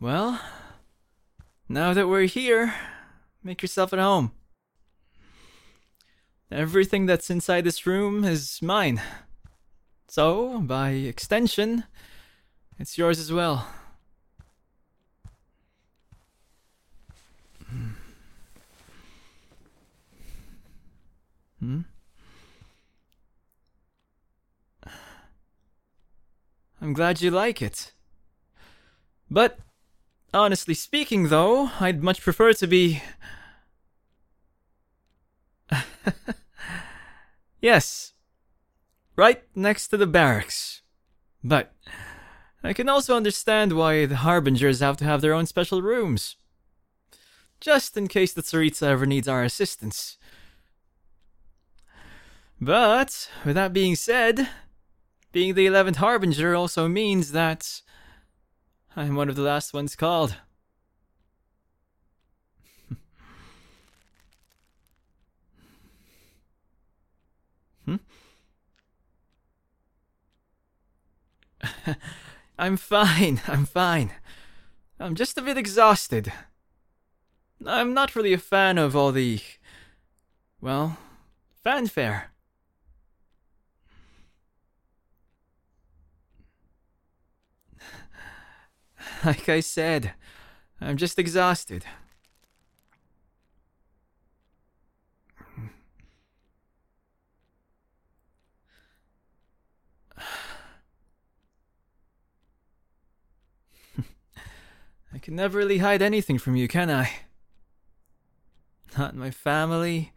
Well, now that we're here, make yourself at home. Everything that's inside this room is mine. So, by extension, it's yours as well. Hmm? I'm glad you like it. But, honestly speaking, though, I'd much prefer to be. yes, right next to the barracks. But I can also understand why the Harbingers have to have their own special rooms. Just in case the Tsaritsa ever needs our assistance. But, with that being said, being the 11th Harbinger also means that I'm one of the last ones called. hmm? I'm fine, I'm fine. I'm just a bit exhausted. I'm not really a fan of all the. well, fanfare. Like I said, I'm just exhausted. I can never really hide anything from you, can I? Not my family,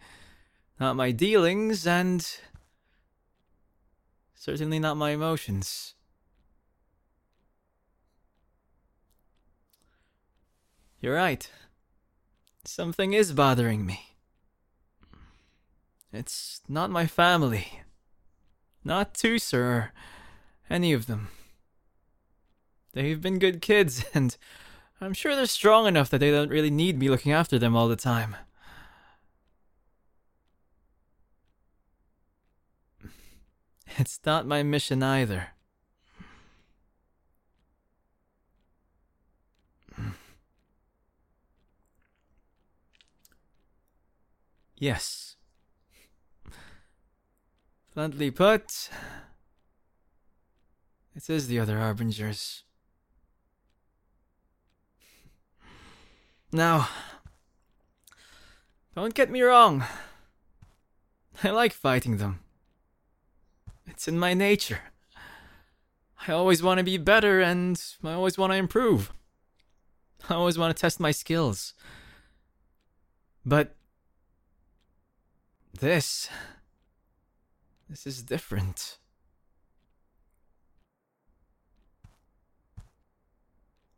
not my dealings, and certainly not my emotions. You're right. Something is bothering me. It's not my family. Not Teucer. any of them. They've been good kids, and I'm sure they're strong enough that they don't really need me looking after them all the time. It's not my mission either. Yes. Bluntly put, it is the other Harbingers. Now, don't get me wrong. I like fighting them. It's in my nature. I always want to be better and I always want to improve. I always want to test my skills. But this. This is different.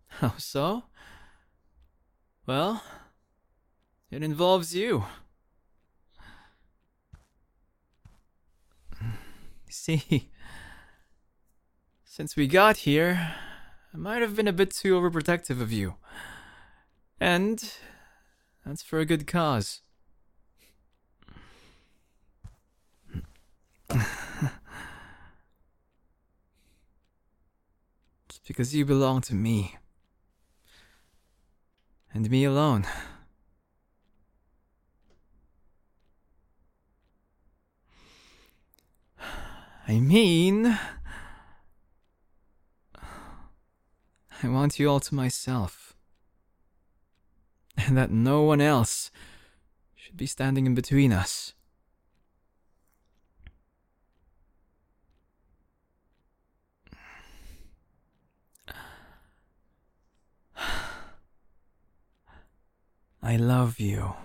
How oh, so? Well, it involves you. See, since we got here, I might have been a bit too overprotective of you. And that's for a good cause. it's because you belong to me. And me alone. I mean. I want you all to myself. And that no one else should be standing in between us. I love you.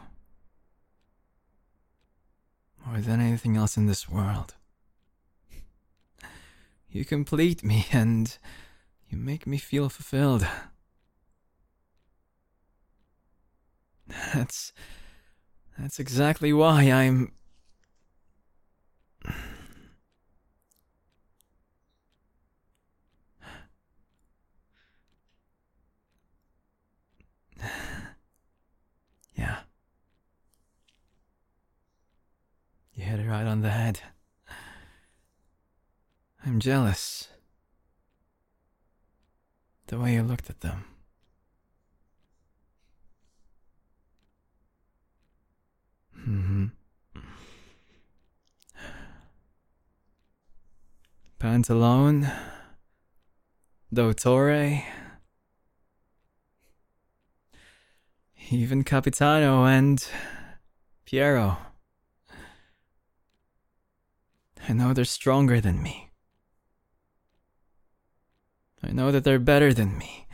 More than anything else in this world. You complete me and you make me feel fulfilled. That's. That's exactly why I'm. You hit it right on the head. I'm jealous. The way you looked at them. Mm-hmm. Pantalone. Dottore. Even Capitano and Pierro. I know they're stronger than me. I know that they're better than me.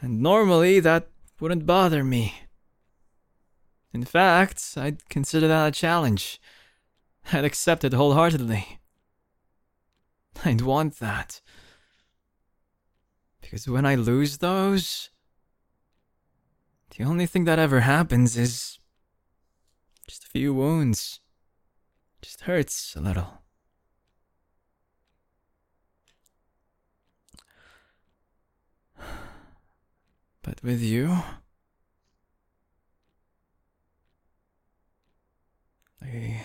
And normally that wouldn't bother me. In fact, I'd consider that a challenge. I'd accept it wholeheartedly. I'd want that. Because when I lose those, the only thing that ever happens is just a few wounds. Just hurts a little. But with you, I.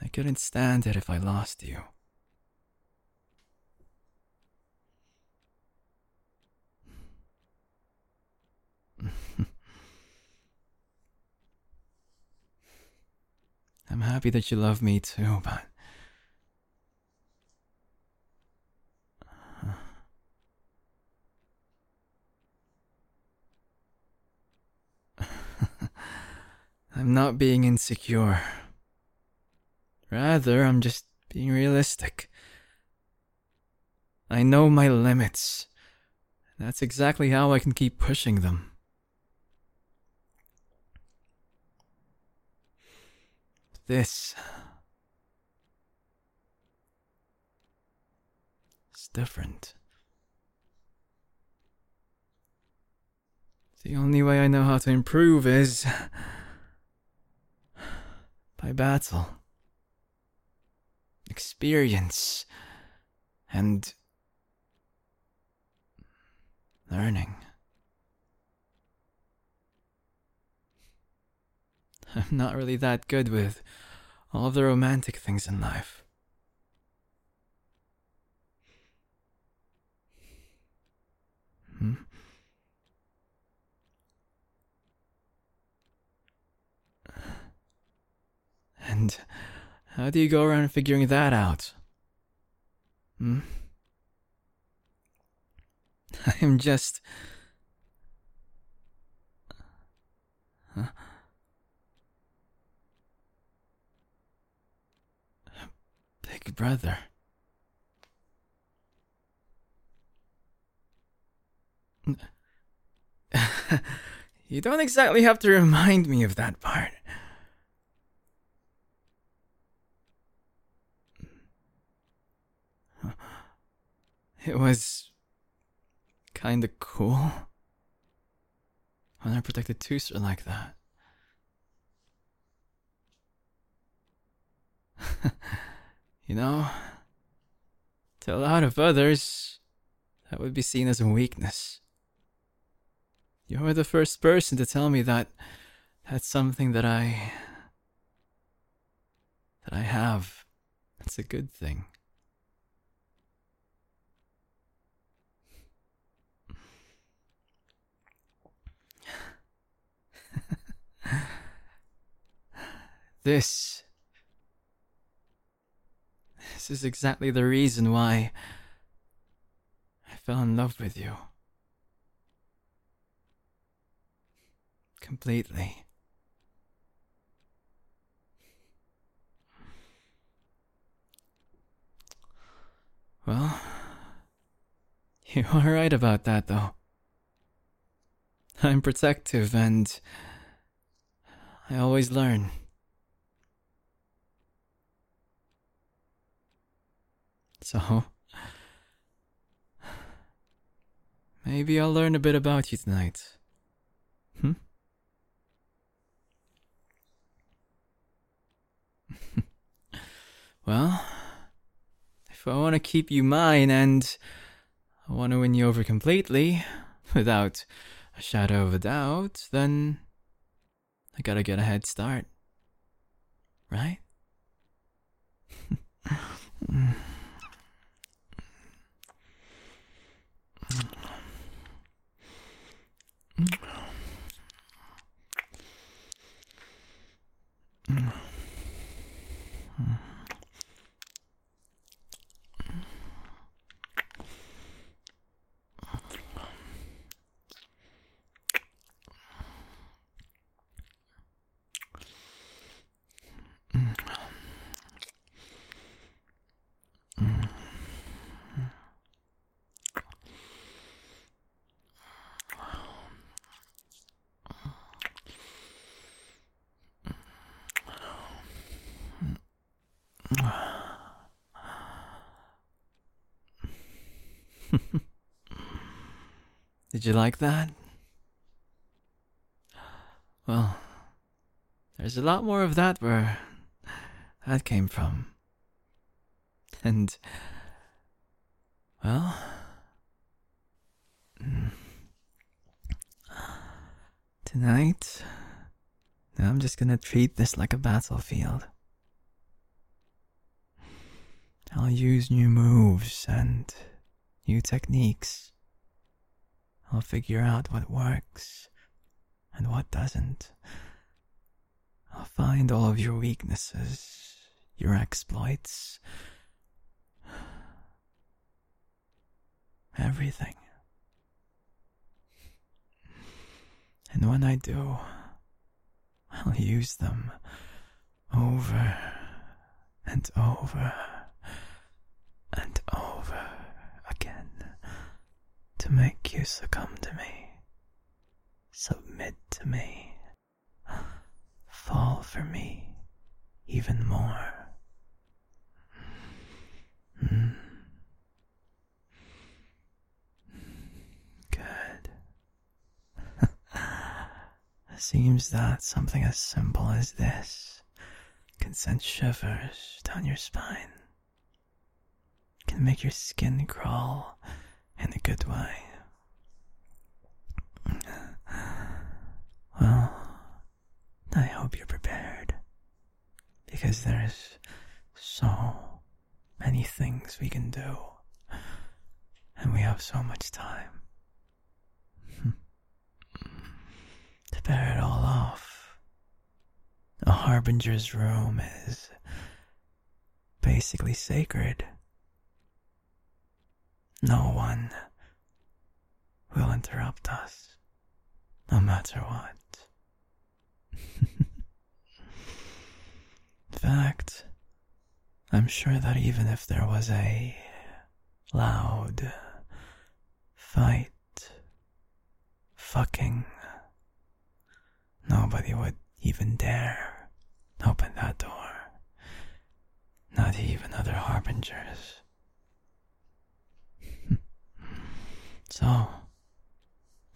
I couldn't stand it if I lost you. I'm happy that you love me too, but. I'm not being insecure. Rather, I'm just being realistic. I know my limits. That's exactly how I can keep pushing them. This is different. The only way I know how to improve is by battle, experience, and learning. I'm not really that good with all of the romantic things in life. Hmm? And how do you go around figuring that out? Hmm? I am just. Huh? Big brother. you don't exactly have to remind me of that part. It was kinda cool when I protected Teucer like that. You know, to a lot of others, that would be seen as a weakness. You're the first person to tell me that that's something that I. that I have. That's a good thing. this. This is exactly the reason why I fell in love with you. Completely. Well, you are right about that, though. I'm protective and I always learn. So, maybe I'll learn a bit about you tonight. Hmm? well, if I want to keep you mine and I want to win you over completely, without a shadow of a doubt, then I gotta get a head start. Right? Mm-hmm. Did you like that? Well, there's a lot more of that where that came from. And, well, mm, tonight, I'm just gonna treat this like a battlefield. I'll use new moves and new techniques. I'll figure out what works and what doesn't. I'll find all of your weaknesses, your exploits, everything. And when I do, I'll use them over and over and over again to make you succumb to me, submit to me, fall for me even more. Good. Seems that something as simple as this can send shivers down your spine can make your skin crawl in a good way. Well, I hope you're prepared because there's so many things we can do, and we have so much time to bear it all off. A harbinger's room is basically sacred. No one will interrupt us, no matter what. In fact, I'm sure that even if there was a loud fight, fucking, nobody would even dare open that door. Not even other harbingers. So,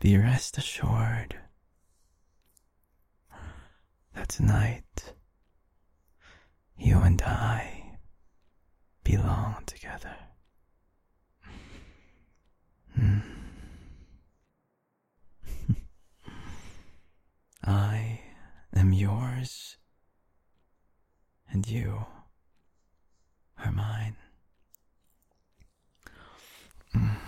be rest assured that tonight you and I belong together. Hmm. I am yours, and you are mine. Mm.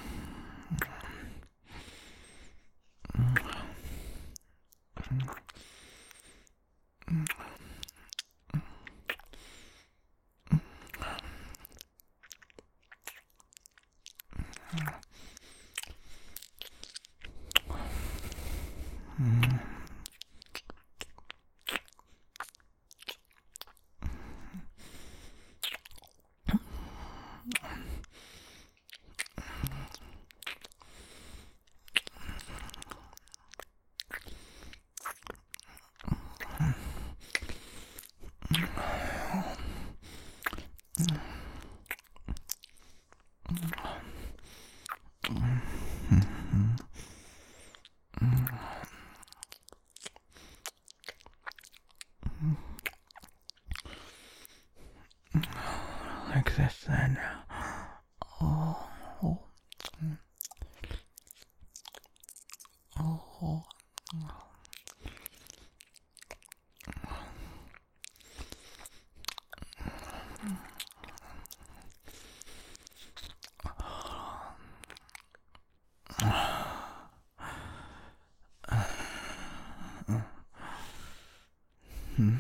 Hmm.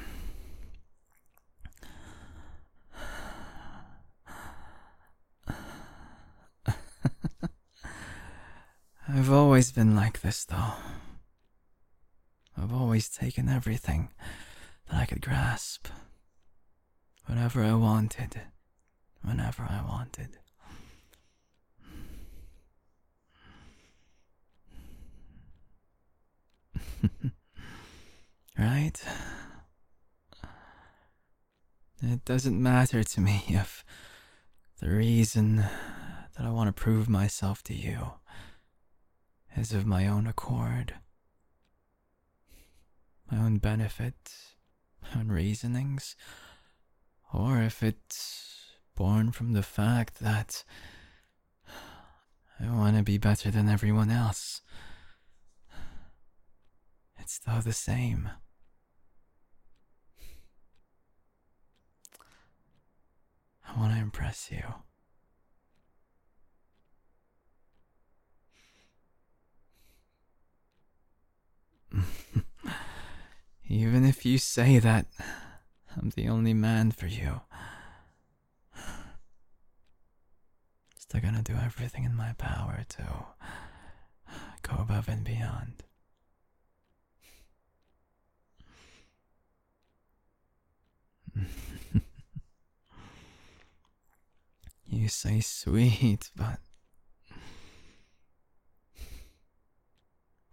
I've always been like this, though. I've always taken everything that I could grasp. Whatever I wanted, whenever I wanted. right? It doesn't matter to me if the reason that I want to prove myself to you is of my own accord, my own benefit, my own reasonings, or if it's born from the fact that I want to be better than everyone else. It's still the same. I want to impress you. Even if you say that I'm the only man for you, still gonna do everything in my power to go above and beyond. you say sweet, but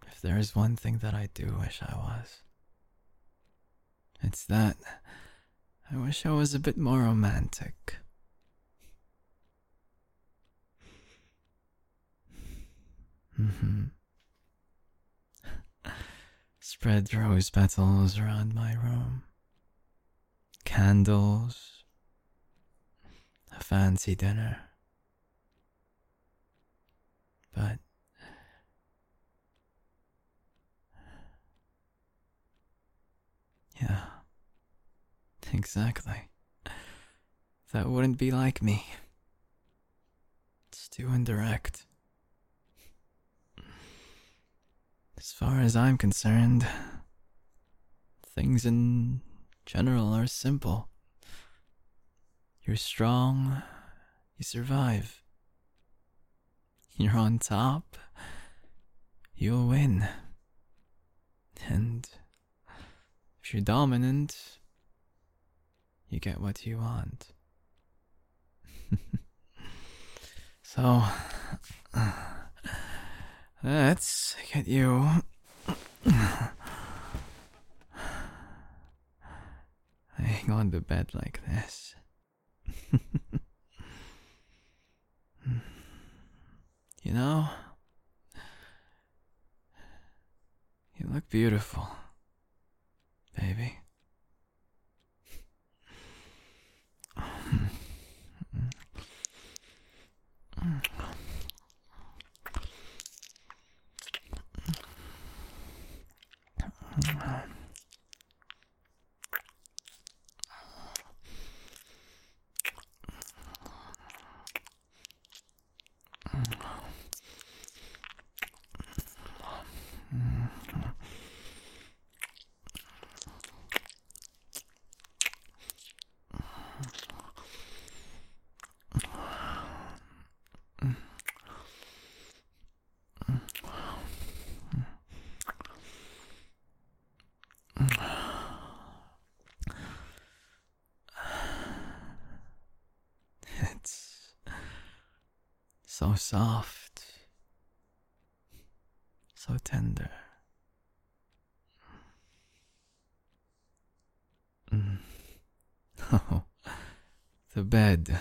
if there is one thing that I do wish I was, it's that I wish I was a bit more romantic. Mm-hmm. Spread rose petals around my room. Candles. A fancy dinner. But yeah. Exactly. That wouldn't be like me. It's too indirect. As far as I'm concerned, things in general are simple. You're strong, you survive. You're on top, you'll win. And if you're dominant, you get what you want. so, let's get you. laying on the bed like this. you know, you look beautiful, baby. It's so soft, so tender. Mm. Oh, the bed.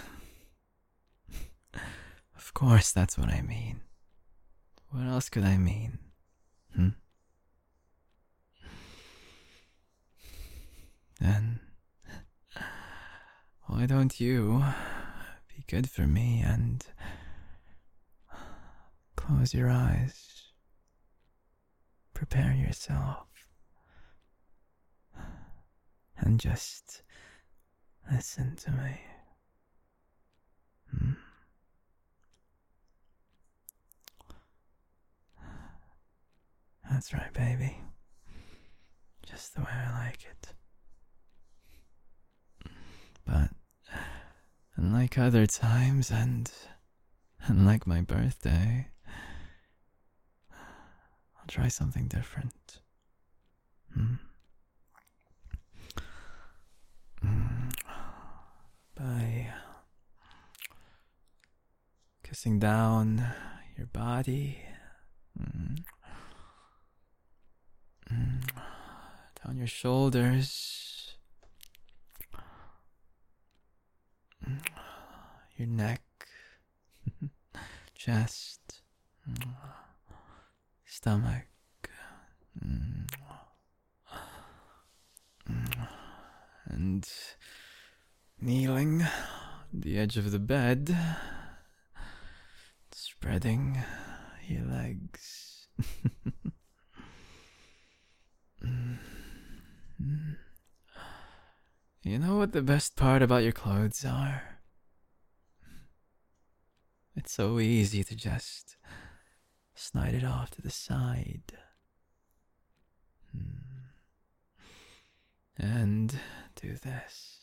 Of course, that's what I mean. What else could I mean? Hmm? Then, why don't you be good for me and close your eyes? Prepare yourself and just listen to me. Hmm? That's right, baby. Just the way I like it. But unlike other times and unlike my birthday, I'll try something different. Hmm? Mm. By kissing down your body, Mm. Mm. down your shoulders, your neck, chest. Stomach. And kneeling on the edge of the bed, spreading your legs. You know what the best part about your clothes are? It's so easy to just slide it off to the side. Hmm. And do this.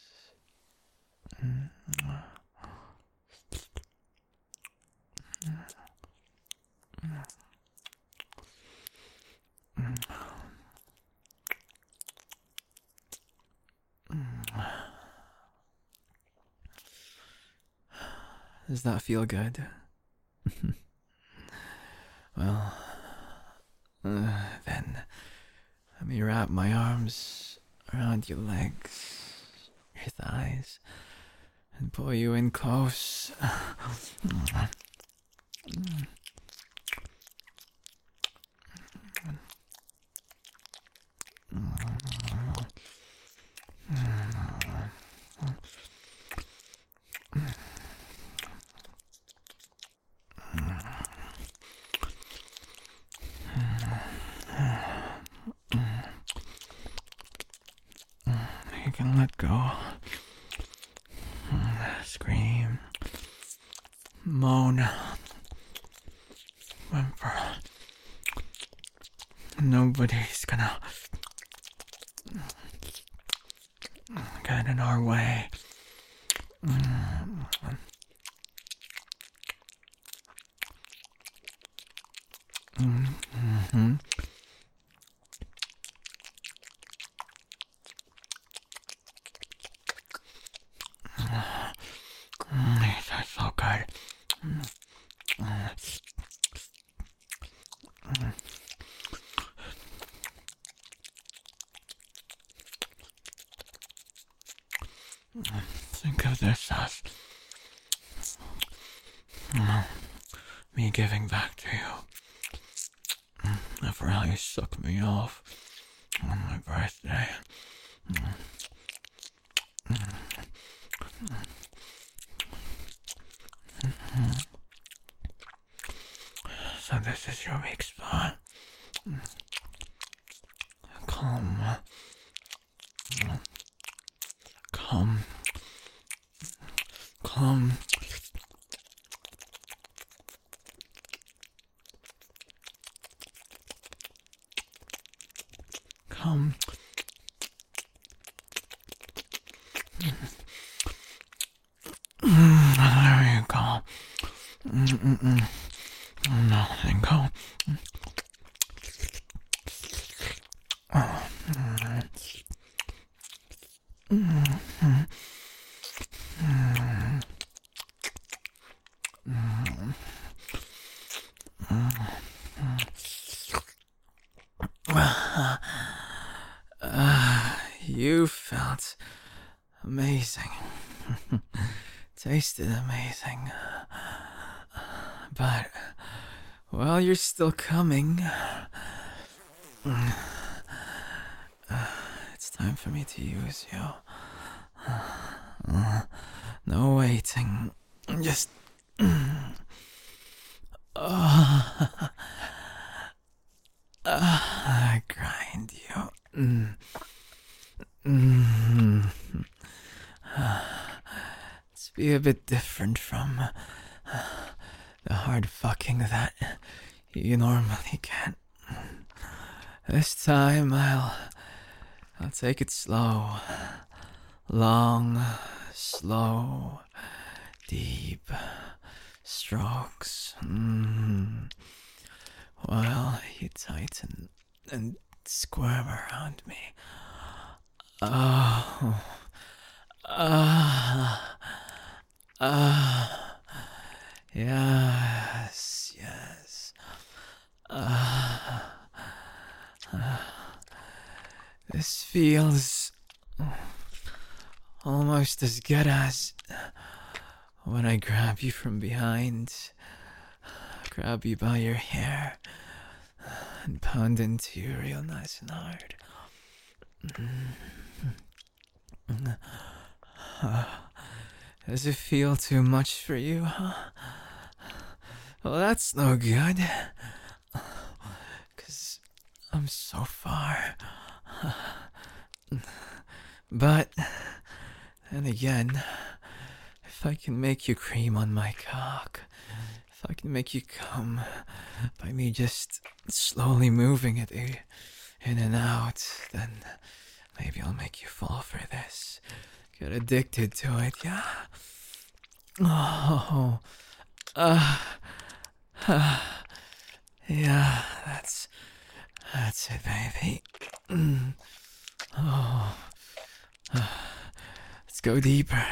Does that feel good? Well, uh, then let me wrap my arms around your legs, your thighs, and pull you in close. Mm-hmm. Come. Come. Come. Mm, There you go. Mm-mm-mm. Nothing go. You felt amazing. Tasted amazing. But while you're still coming, it's time for me to use you. No waiting. Just. I grind you. Mm. Mm. Let's be a bit different from the hard fucking that you normally get. This time I'll I'll take it slow. Long, slow, deep strokes. Mm. while you tighten and squirm around me. Oh. Ah. Ah. Yes, yes. Ah. Ah. This feels almost as good as when I grab you from behind, grab you by your hair, and pound into you real nice and hard. Does it feel too much for you, huh? Well, that's no good. Because I'm so far. But, then again, if I can make you cream on my cock, if I can make you come by me just slowly moving it in and out, then maybe I'll make you fall for this. Get addicted to it, yeah? Oh, uh, uh, yeah, that's, that's it, baby. Oh, uh, let's go deeper.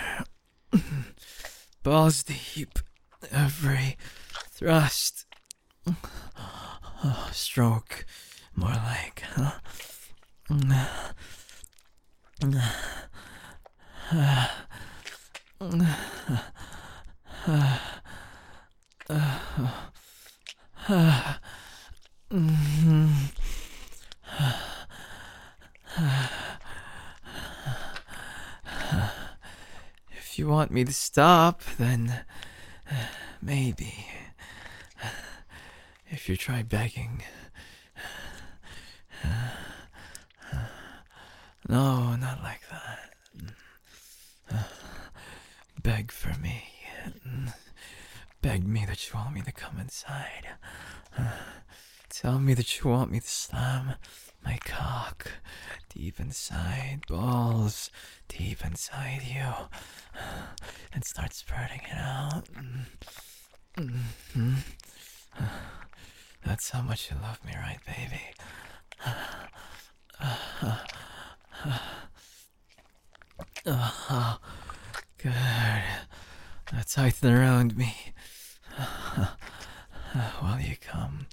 Balls deep. Every thrust. Oh, stroke. More like, huh? If you want me to stop, then maybe. If you try begging. No, not like that. Beg for me. Beg me that you want me to come inside. Tell me that you want me to slam my cock deep inside, balls deep inside you, and start spreading it out. Mm-hmm. That's how much you love me, right, baby? Oh, good. Now tighten around me. While you come.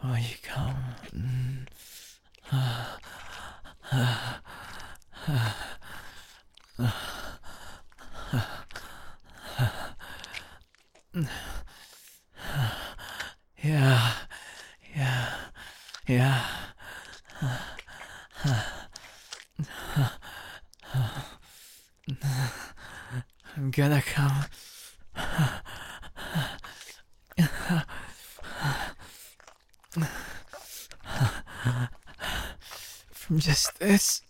While you come. Yeah. Yeah. Yeah. I'm gonna come. From just this,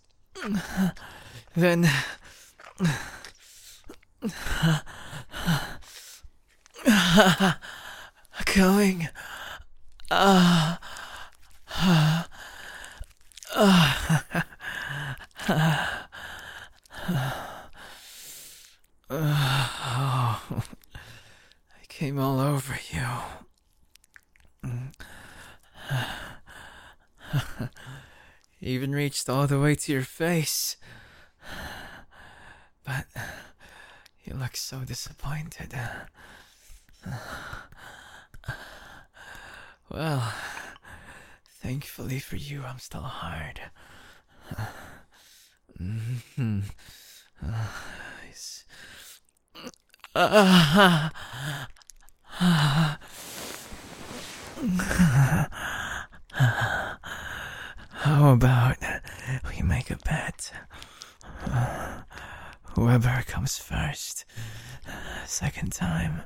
then going. Uh, oh, I came all over you. Reached all the way to your face. But you look so disappointed. Well, thankfully for you, I'm still hard. How about we make a bet? Whoever comes first, second time,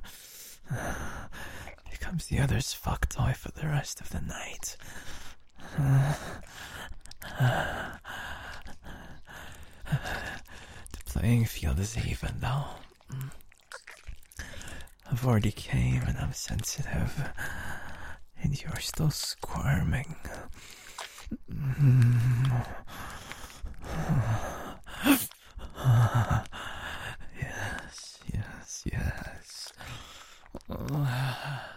becomes the other's fuck toy for the rest of the night. The playing field is even, though. I've already came and I'm sensitive, and you're still squirming. yes, yes, yes. Oh.